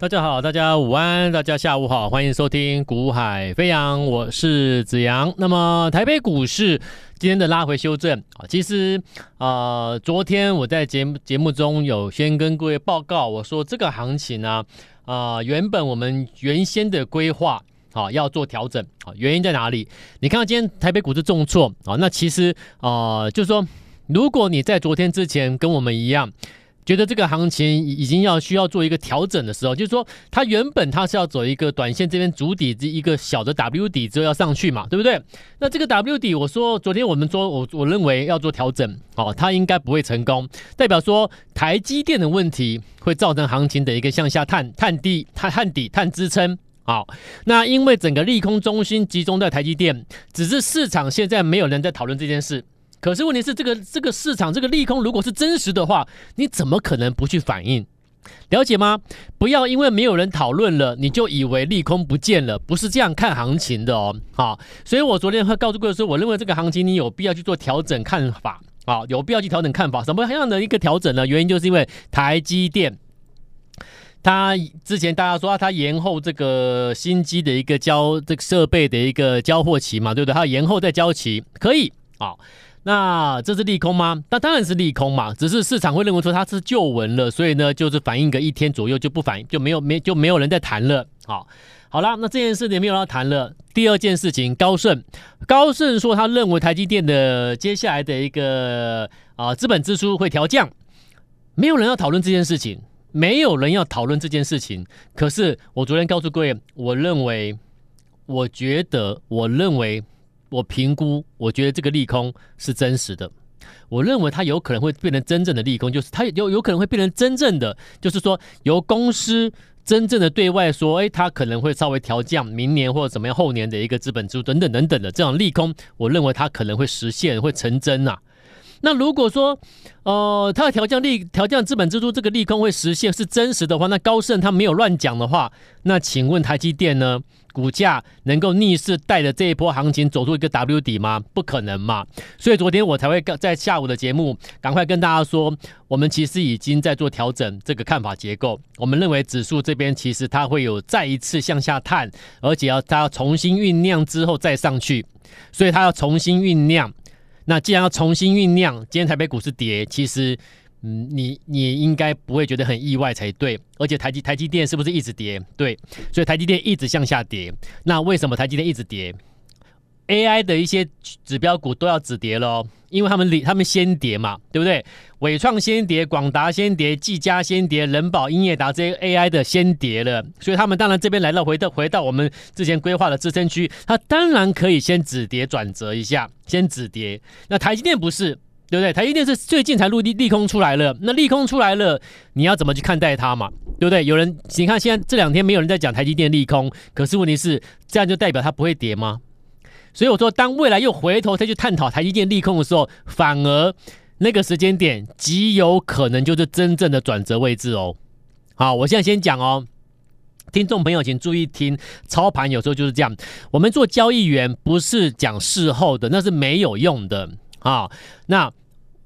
大家好，大家午安，大家下午好，欢迎收听《股海飞扬》，我是子阳。那么台北股市今天的拉回修正啊，其实啊、昨天我在节目节目中有先跟各位报告，我说这个行情呢啊、原本我们原先的规划啊要做调整啊，原因在哪里？你看到今天台北股市重挫啊，那其实啊、就是说，如果你在昨天之前跟我们一样。觉得这个行情已经要需要做一个调整的时候，就是说它原本它是要走一个短线这边主底这一个小的 W 底之后要上去嘛，对不对？那这个 W 底，我说昨天我们说我我认为要做调整，哦，它应该不会成功，代表说台积电的问题会造成行情的一个向下探探底探探底探支撑。好，那因为整个利空中心集中在台积电，只是市场现在没有人在讨论这件事。可是问题是，这个这个市场这个利空如果是真实的话，你怎么可能不去反应？了解吗？不要因为没有人讨论了，你就以为利空不见了，不是这样看行情的哦。好，所以我昨天会告诉各位说，我认为这个行情你有必要去做调整看法啊，有必要去调整看法。什么样的一个调整呢？原因就是因为台积电，它之前大家说它延后这个新机的一个交这个设备的一个交货期嘛，对不对？它延后再交期可以啊。那这是利空吗？那当然是利空嘛，只是市场会认为说它是旧闻了，所以呢，就是反应个一天左右就不反应，就没有没就没有人在谈了。好，好了，那这件事也没有要谈了。第二件事情，高盛，高盛说他认为台积电的接下来的一个啊资本支出会调降，没有人要讨论这件事情，没有人要讨论这件事情。可是我昨天告诉各位，我认为，我觉得，我认为。我评估，我觉得这个利空是真实的。我认为它有可能会变成真正的利空，就是它有有可能会变成真正的，就是说由公司真正的对外说，哎，它可能会稍微调降明年或者怎么样后年的一个资本支出等等等等的这种利空，我认为它可能会实现，会成真呐、啊。那如果说，呃，它的调降利调降资本支出这个利空会实现是真实的话，那高盛他没有乱讲的话，那请问台积电呢？股价能够逆势带着这一波行情走出一个 W 底吗？不可能嘛！所以昨天我才会在下午的节目赶快跟大家说，我们其实已经在做调整这个看法结构。我们认为指数这边其实它会有再一次向下探，而且要它要重新酝酿之后再上去，所以它要重新酝酿。那既然要重新酝酿，今天台北股市跌，其实。嗯，你你应该不会觉得很意外才对，而且台积台积电是不是一直跌？对，所以台积电一直向下跌。那为什么台积电一直跌？AI 的一些指标股都要止跌了，因为他们他们先跌嘛，对不对？伟创先跌，广达先跌，技嘉先跌，人保、英业达这些 AI 的先跌了，所以他们当然这边来到回到回到我们之前规划的支撑区，它当然可以先止跌转折一下，先止跌。那台积电不是。对不对？台积电是最近才入利利空出来了，那利空出来了，你要怎么去看待它嘛？对不对？有人你看现在这两天没有人在讲台积电利空，可是问题是这样就代表它不会跌吗？所以我说，当未来又回头再去探讨台积电利空的时候，反而那个时间点极有可能就是真正的转折位置哦。好，我现在先讲哦，听众朋友请注意听，操盘有时候就是这样，我们做交易员不是讲事后的，那是没有用的。啊，那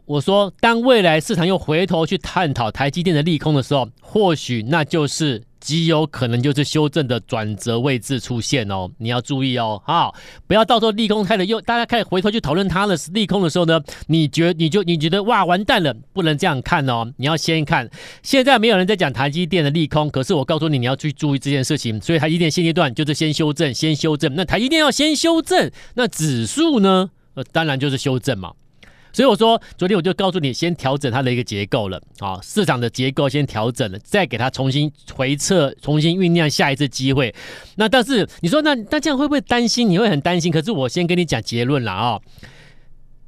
我说，当未来市场又回头去探讨台积电的利空的时候，或许那就是极有可能就是修正的转折位置出现哦。你要注意哦，好，不要到时候利空开了又大家开始回头去讨论它的利空的时候呢，你觉你就你觉得哇完蛋了，不能这样看哦。你要先看，现在没有人在讲台积电的利空，可是我告诉你，你要去注意这件事情。所以台积电现阶段就是先修正，先修正。那台积电要先修正，那指数呢？呃，当然就是修正嘛，所以我说昨天我就告诉你，先调整它的一个结构了啊，市场的结构先调整了，再给它重新回测，重新酝酿下一次机会。那但是你说那那这样会不会担心？你会很担心？可是我先跟你讲结论了啊，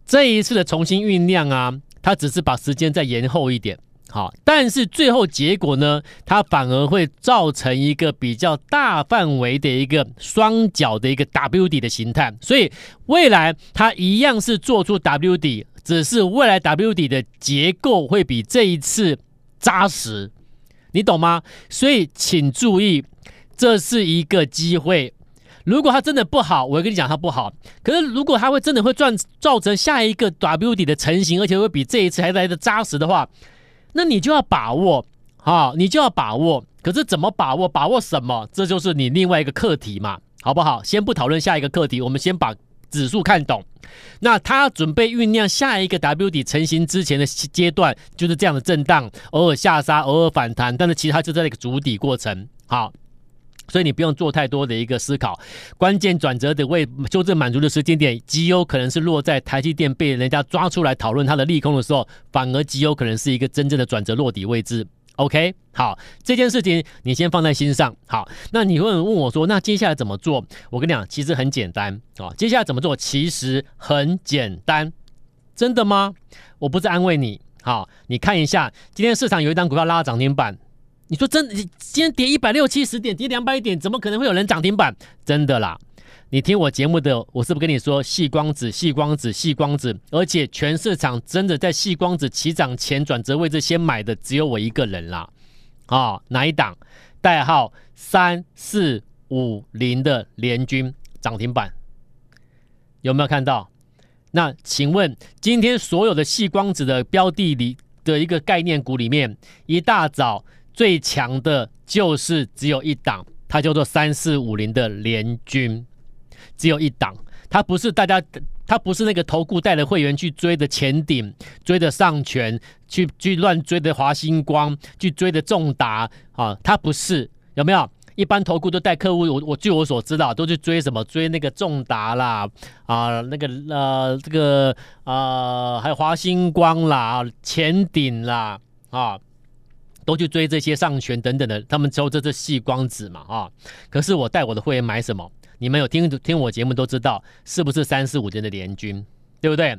这一次的重新酝酿啊，它只是把时间再延后一点。好，但是最后结果呢，它反而会造成一个比较大范围的一个双脚的一个 W 底的形态，所以未来它一样是做出 W 底，只是未来 W 底的结构会比这一次扎实，你懂吗？所以请注意，这是一个机会。如果它真的不好，我会跟你讲它不好。可是如果它会真的会赚造成下一个 W 底的成型，而且会比这一次还来的扎实的话。那你就要把握，好，你就要把握。可是怎么把握？把握什么？这就是你另外一个课题嘛，好不好？先不讨论下一个课题，我们先把指数看懂。那它准备酝酿下一个 W 底成型之前的阶段，就是这样的震荡，偶尔下杀，偶尔反弹，但是其实它就在一个筑底过程。好。所以你不用做太多的一个思考，关键转折的位修正满足的时间点，极有可能是落在台积电被人家抓出来讨论它的利空的时候，反而极有可能是一个真正的转折落底位置。OK，好，这件事情你先放在心上。好，那你会问我说，那接下来怎么做？我跟你讲，其实很简单啊。接下来怎么做？其实很简单，真的吗？我不是安慰你。好，你看一下，今天市场有一档股票拉涨停板。你说真的，今天跌一百六七十点，跌两百点，怎么可能会有人涨停板？真的啦！你听我节目的，我是不是跟你说，细光子、细光子、细光子，而且全市场真的在细光子起涨前转折位置先买的，只有我一个人啦。啊、哪一档？代号三四五零的联军涨停板，有没有看到？那请问，今天所有的细光子的标的里的一个概念股里面，一大早。最强的就是只有一档，它叫做三四五零的联军，只有一档，它不是大家，它不是那个投顾带的会员去追的前顶，追的上诠，去去乱追的华星光，去追的重达啊，它不是，有没有？一般投顾都带客户，我我据我所知道，都去追什么？追那个重达啦，啊，那个呃这个啊，还有华星光啦，前顶啦，啊。都去追这些上诠等等的，他们抽这这细光子嘛啊！可是我带我的会员买什么？你们有听听我节目都知道，是不是三四五零的联军，对不对？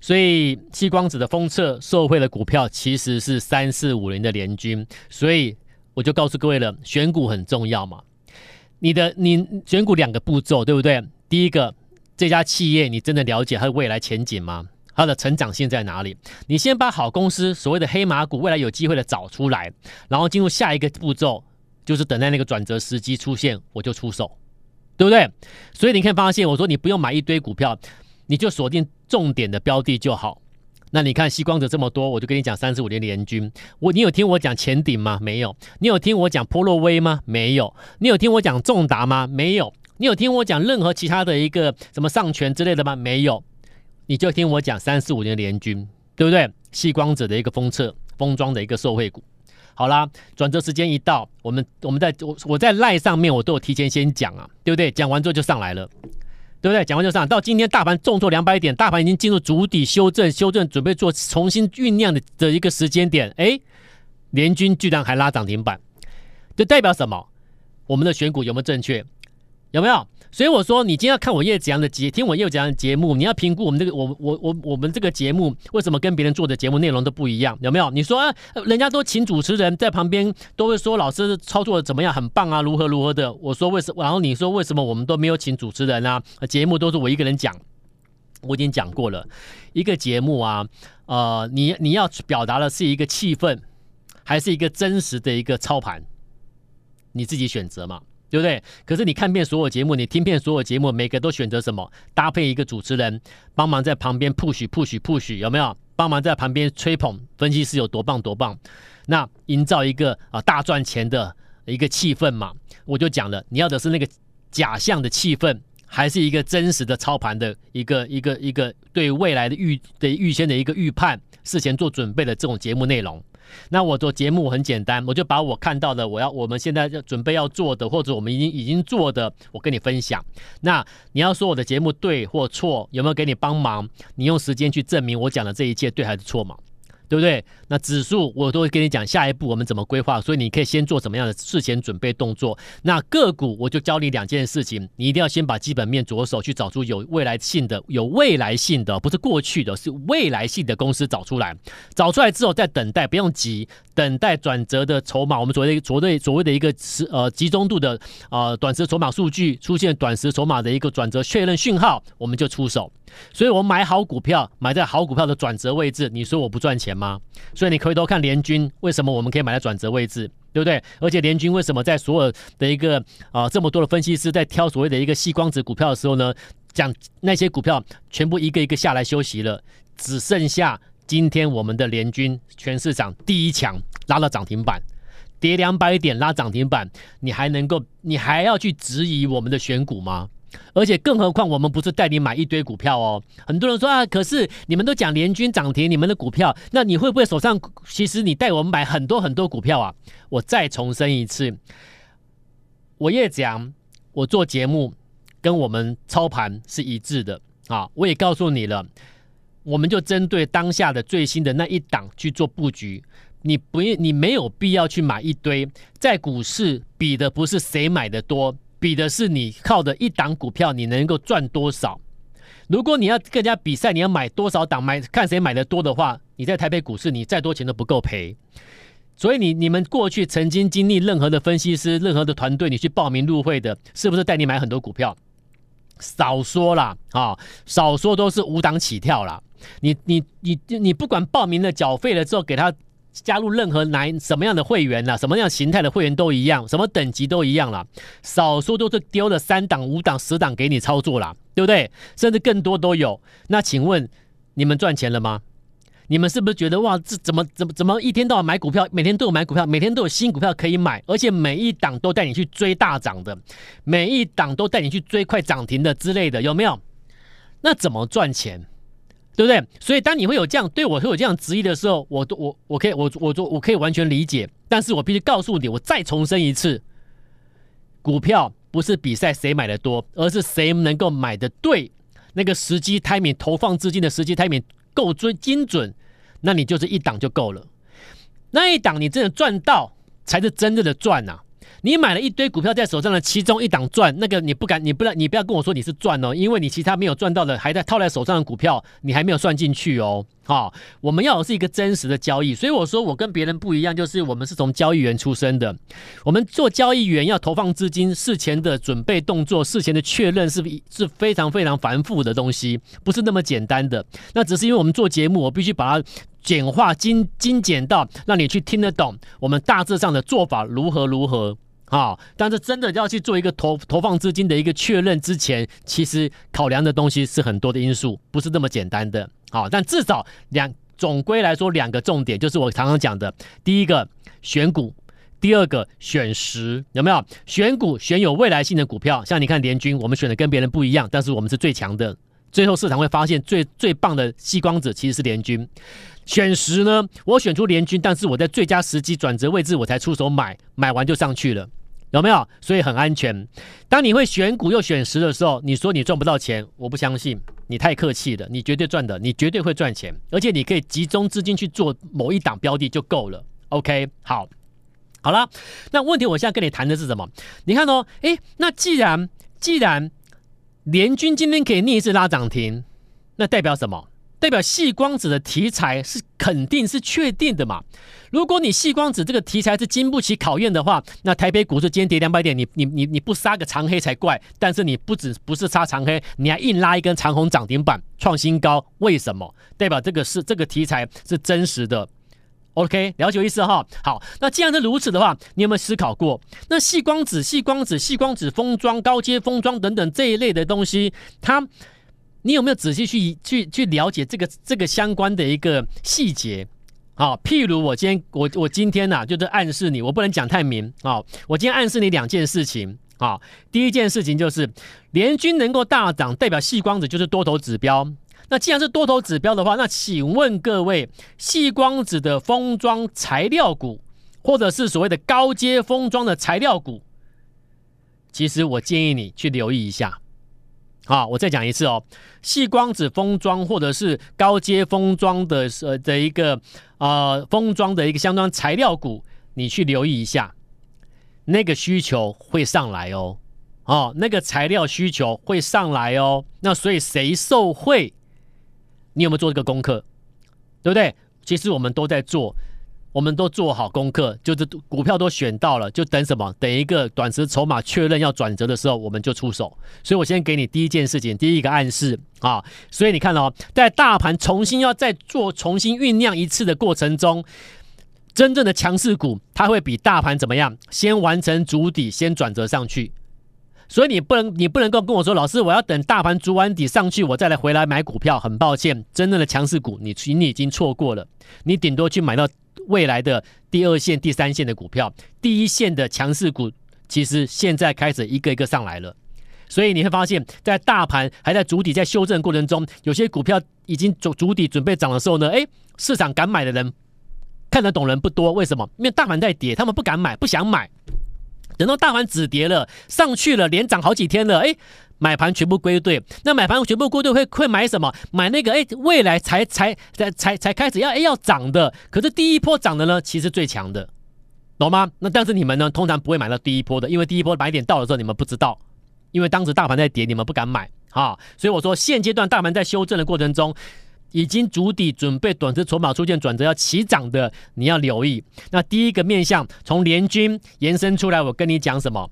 所以矽光子的封测受惠的股票其实是三四五零的联军，所以我就告诉各位了，选股很重要嘛。你的你选股两个步骤，对不对？第一个，这家企业你真的了解它的未来前景吗？它的成长性在哪里？你先把好公司所谓的黑马股未来有机会的找出来，然后进入下一个步骤，就是等待那个转折时机出现，我就出手，对不对？所以你可以发现，我说你不用买一堆股票，你就锁定重点的标的就好。那你看矽光者这么多，我就跟你讲三四五年联军。我你有听我讲前顶吗？没有。你有听我讲波若威吗？没有。你有听我讲重达吗？没有。你有听我讲任何其他的一个什么上权之类的吗？没有。你就听我讲三四五年联军，对不对？矽光者的一个封测封装的一个受惠股。好啦，转折时间一到，我们我们在我我在赖上面我都有提前先讲啊，对不对？讲完之后就上来了，对不对？讲完就上。到今天大盘重挫两百点，大盘已经进入筑底修正，修正准备做重新酝酿的的一个时间点。哎，联军居然还拉涨停板，这代表什么？我们的选股有没有正确？有没有？所以我说，你今天要看我叶子阳的节，听我叶子阳的节目，你要评估我们这个，我我我我们这个节目为什么跟别人做的节目内容都不一样？有没有？你说啊，人家都请主持人在旁边，都会说老师操作的怎么样，很棒啊，如何如何的。我说为什？然后你说为什么我们都没有请主持人啊？节目都是我一个人讲。我已经讲过了，一个节目啊，呃，你你要表达的是一个气氛，还是一个真实的一个操盘？你自己选择嘛。对不对？可是你看遍所有节目，你听遍所有节目，每个都选择什么？搭配一个主持人，帮忙在旁边 push push push，有没有？帮忙在旁边吹捧分析师有多棒多棒？那营造一个啊大赚钱的一个气氛嘛？我就讲了，你要的是那个假象的气氛，还是一个真实的操盘的一个一个一个对未来的预的预先的一个预判，事前做准备的这种节目内容？那我做节目很简单，我就把我看到的，我要我们现在要准备要做的，或者我们已经已经做的，我跟你分享。那你要说我的节目对或错，有没有给你帮忙？你用时间去证明我讲的这一切对还是错嘛？对不对？那指数我都会跟你讲下一步我们怎么规划，所以你可以先做什么样的事前准备动作。那个股我就教你两件事情，你一定要先把基本面着手去找出有未来性的、有未来性的，不是过去的，是未来性的公司找出来。找出来之后再等待，不用急，等待转折的筹码。我们所谓的所谓所谓的一个呃集中度的呃短时筹码数据出现短时筹码的一个转折确认讯号，我们就出手。所以，我买好股票，买在好股票的转折位置。你说我不赚钱吗？所以你回头看联军，为什么我们可以买在转折位置，对不对？而且联军为什么在所有的一个啊、这么多的分析师在挑所谓的一个细光子股票的时候呢，讲那些股票全部一个一个下来休息了，只剩下今天我们的联军全市场第一强拉了涨停板，跌两百点拉涨停板，你还能够，你还要去质疑我们的选股吗？而且更何况我们不是带你买一堆股票哦。很多人说啊，可是你们都讲联军涨停，你们的股票，那你会不会手上其实你带我们买很多很多股票啊？我再重申一次，我也讲，我做节目跟我们操盘是一致的啊。我也告诉你了，我们就针对当下的最新的那一档去做布局。你不，你没有必要去买一堆，在股市比的不是谁买的多。比的是你靠的一档股票，你能够赚多少？如果你要跟人家比赛，你要买多少档，买看谁买的多的话，你在台北股市，你再多钱都不够赔。所以你你们过去曾经经历任何的分析师、任何的团队，你去报名入会的，是不是带你买很多股票？少说啦，啊，少说都是五档起跳啦。你你你你不管报名了、缴费了之后给他。加入任何哪什么样的会员呐、啊，什么样形态的会员都一样，什么等级都一样了。少说都是丢了三档、五档、十档给你操作了，对不对？甚至更多都有。那请问你们赚钱了吗？你们是不是觉得哇，这怎么怎么怎么一天到晚买股票，每天都有买股票，每天都有新股票可以买，而且每一档都带你去追大涨的，每一档都带你去追快涨停的之类的，有没有？那怎么赚钱？对不对？所以当你会有这样对我会有这样质疑的时候，我都我我可以我我我我可以完全理解，但是我必须告诉你，我再重申一次，股票不是比赛谁买的多，而是谁能够买的对，那个时机 timing 投放资金的时机 timing 够准精准，那你就是一档就够了，那一档你真的赚到才是真正的赚呐、啊。你买了一堆股票在手上的其中一档赚，那个你不敢，你不能，你不要跟我说你是赚哦，因为你其他没有赚到的还在套在手上的股票，你还没有算进去哦。好，我们要的是一个真实的交易，所以我说我跟别人不一样，就是我们是从交易员出身的，我们做交易员要投放资金，事前的准备动作，事前的确认是是非常非常繁复的东西，不是那么简单的。那只是因为我们做节目，我必须把它简化精精简到让你去听得懂，我们大致上的做法如何如何。好，但是真的要去做一个投投放资金的一个确认之前，其实考量的东西是很多的因素，不是那么简单的。好，但至少两总归来说，两个重点就是我常常讲的：第一个选股，第二个选时，有没有？选股选有未来性的股票，像你看联军，我们选的跟别人不一样，但是我们是最强的。最后市场会发现最最棒的吸光子其实是联军。选时呢，我选出联军，但是我在最佳时机转折位置我才出手买，买完就上去了。有没有？所以很安全。当你会选股又选时的时候，你说你赚不到钱，我不相信，你太客气了。你绝对赚的，你绝对会赚钱，而且你可以集中资金去做某一档标的就够了。OK，好，好了。那问题我现在跟你谈的是什么？你看哦，诶，那既然既然联军今天可以逆势拉涨停，那代表什么？代表细光子的题材是肯定是确定的嘛？如果你细光子这个题材是经不起考验的话，那台北股市今天跌两百点，你你你你不杀个长黑才怪。但是你不止不是杀长黑，你还硬拉一根长红涨停板创新高，为什么？代表这个是这个题材是真实的。OK，了解意思哈。好，那既然是如此的话，你有没有思考过？那细光子、细光子、细光子封装、高阶封装等等这一类的东西，它。你有没有仔细去去去了解这个这个相关的一个细节？好，譬如我今天我我今天呐、啊，就是暗示你，我不能讲太明啊。我今天暗示你两件事情啊。第一件事情就是联军能够大涨，代表细光子就是多头指标。那既然是多头指标的话，那请问各位，细光子的封装材料股，或者是所谓的高阶封装的材料股，其实我建议你去留意一下。好，我再讲一次哦，细光子封装或者是高阶封装的呃的一个呃封装的一个相关材料股，你去留意一下，那个需求会上来哦，哦，那个材料需求会上来哦，那所以谁受惠？你有没有做这个功课？对不对？其实我们都在做。我们都做好功课，就是股票都选到了，就等什么？等一个短时筹码确认要转折的时候，我们就出手。所以我先给你第一件事情，第一个暗示啊。所以你看哦，在大盘重新要再做重新酝酿一次的过程中，真正的强势股它会比大盘怎么样？先完成主底，先转折上去。所以你不能，你不能够跟我说，老师，我要等大盘筑完底上去，我再来回来买股票。很抱歉，真正的强势股，你你已经错过了。你顶多去买到。未来的第二线、第三线的股票，第一线的强势股，其实现在开始一个一个上来了。所以你会发现，在大盘还在筑底、在修正过程中，有些股票已经筑筑底准备涨的时候呢，诶，市场敢买的人看得懂人不多。为什么？因为大盘在跌，他们不敢买，不想买。等到大盘止跌了，上去了，连涨好几天了，诶，买盘全部归队。那买盘全部归队会会买什么？买那个诶，未来才才才才才开始要诶要涨的。可是第一波涨的呢，其实最强的，懂吗？那但是你们呢，通常不会买到第一波的，因为第一波买点到的时候，你们不知道。因为当时大盘在跌，你们不敢买啊，所以我说现阶段大盘在修正的过程中，已经筑底，准备短期筹码出现转折要起涨的，你要留意。那第一个面向从联军延伸出来，我跟你讲什么？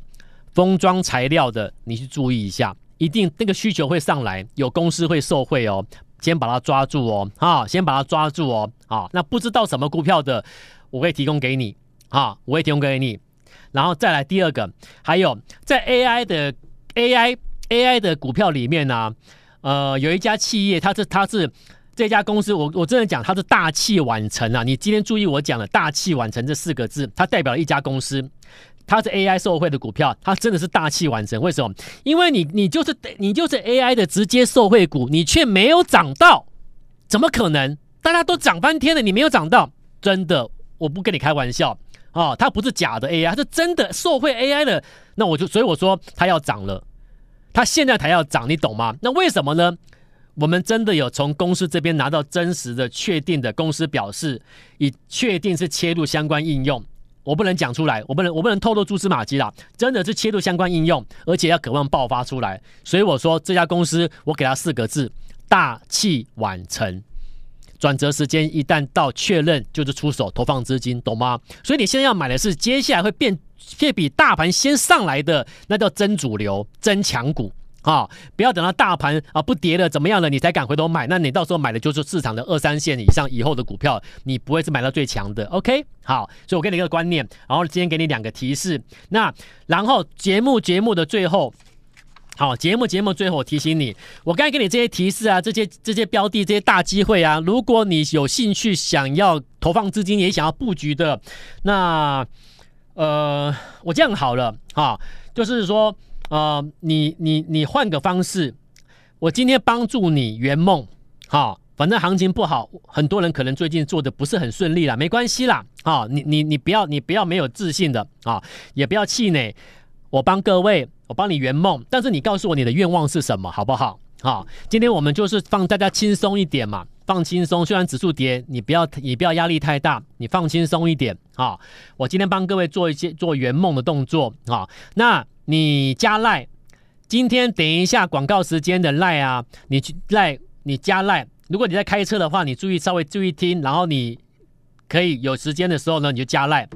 封装材料的，你去注意一下，一定那个需求会上来，有公司会受惠哦，先把它抓住哦，啊，先把它抓住哦，啊，那不知道什么股票的，我会提供给你啊，我会提供给你，然后再来第二个，还有在 AI 的。AI AI 的股票里面呢、呃，有一家企业，它是它是这家公司，我我真的讲它是大器晚成啊！你今天注意我讲的“大器晚成”这四个字，它代表了一家公司，它是 AI 受惠的股票，它真的是大器晚成。为什么？因为你你就是你就是 AI 的直接受惠股，你却没有涨到，怎么可能？大家都涨翻天了，你没有涨到，真的，我不跟你开玩笑。哦，它不是假的 AI，它是真的受惠 AI 的。那我就所以我说它要涨了，它现在才要涨，你懂吗？那为什么呢？我们真的有从公司这边拿到真实的、确定的公司表示，以确定是切入相关应用。我不能讲出来，我不能我不能透露蛛丝马迹啦，真的是切入相关应用，而且要渴望爆发出来。所以我说这家公司，我给它四个字：大器晚成。转折时间一旦到，确认就是出手投放资金，懂吗？所以你现在要买的是接下来会变，会比大盘先上来的，那叫真主流、真强股啊！不要等到大盘啊不跌了怎么样了，你才敢回头买，那你到时候买的就是市场的二三线以上以后的股票，你不会是买到最强的。OK，好，所以我给你一个观念，然后今天给你两个提示，那然后节目节目的最后。好，节目节目最后我提醒你，我刚才给你这些提示啊，这些这些标的，这些大机会啊，如果你有兴趣想要投放资金，也想要布局的，那呃，我这样好了啊，就是说呃，你你你换个方式，我今天帮助你圆梦，好，反正行情不好，很多人可能最近做的不是很顺利啦，没关系啦，啊，你你你不要你不要没有自信的啊，也不要气馁，我帮各位。我帮你圆梦，但是你告诉我你的愿望是什么，好不好？好，今天我们就是放大家轻松一点嘛，放轻松。虽然指数跌，你不要你不要压力太大，你放轻松一点啊。我今天帮各位做一些做圆梦的动作啊。那你加赖，今天等一下广告时间的赖啊，你去赖你加赖。如果你在开车的话，你注意稍微注意听，然后你可以有时间的时候呢，你就加赖。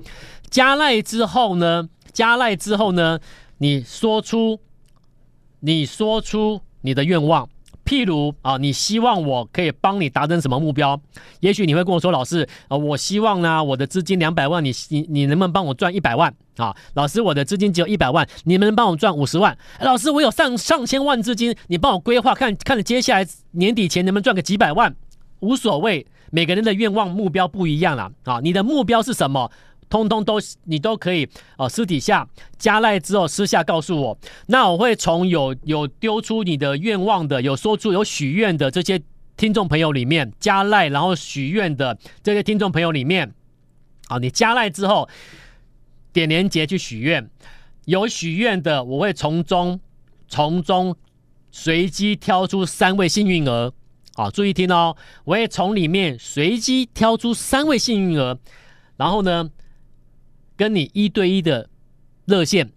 加赖之后呢，加赖之后呢。你说出，你说出你的愿望，譬如啊，你希望我可以帮你达成什么目标？也许你会跟我说，老师啊，我希望呢，我的资金两百万，你你你能不能帮我赚一百万啊？老师，我的资金只有一百万，你能不能帮我赚五十万？老师，我有上上千万资金，你帮我规划，看看接下来年底前能不能赚个几百万？无所谓，每个人的愿望目标不一样了啊，你的目标是什么？通通都你都可以哦，私底下加赖之后私下告诉我，那我会从有有丢出你的愿望的，有说出有许愿的这些听众朋友里面加赖，然后许愿的这些听众朋友里面，啊，你加赖之后点连结去许愿，有许愿的我会从中从中随机挑出三位幸运儿，啊，注意听哦，我会从里面随机挑出三位幸运儿，然后呢，跟你一对一的热线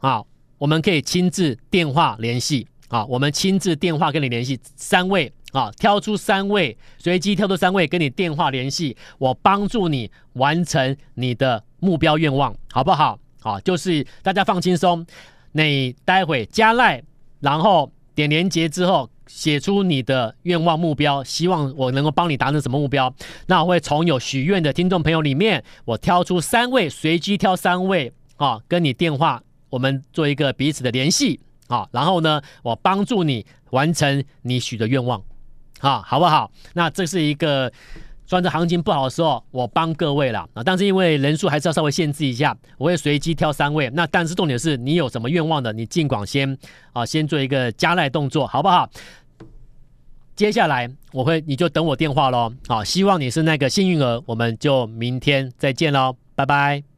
啊，我们可以亲自电话联系啊，我们亲自电话跟你联系，三位啊，挑出三位，随机挑出三位跟你电话联系，我帮助你完成你的目标愿望，好不好？啊，就是大家放轻松，你待会加赖，然后点连接之后。写出你的愿望目标，希望我能够帮你达成什么目标？那我会从有许愿的听众朋友里面，我挑出三位，随机挑三位啊，跟你电话，我们做一个彼此的联系啊，然后呢，我帮助你完成你许的愿望，啊，好不好？那这是一个算这行情不好的时候，我帮各位了啊。但是因为人数还是要稍微限制一下，我会随机挑三位。那但是重点是你有什么愿望的，你尽管先啊，先做一个加赖动作，好不好？接下来我会，你就等我电话喽。啊，希望你是那个幸运儿，我们就明天再见喽，拜拜。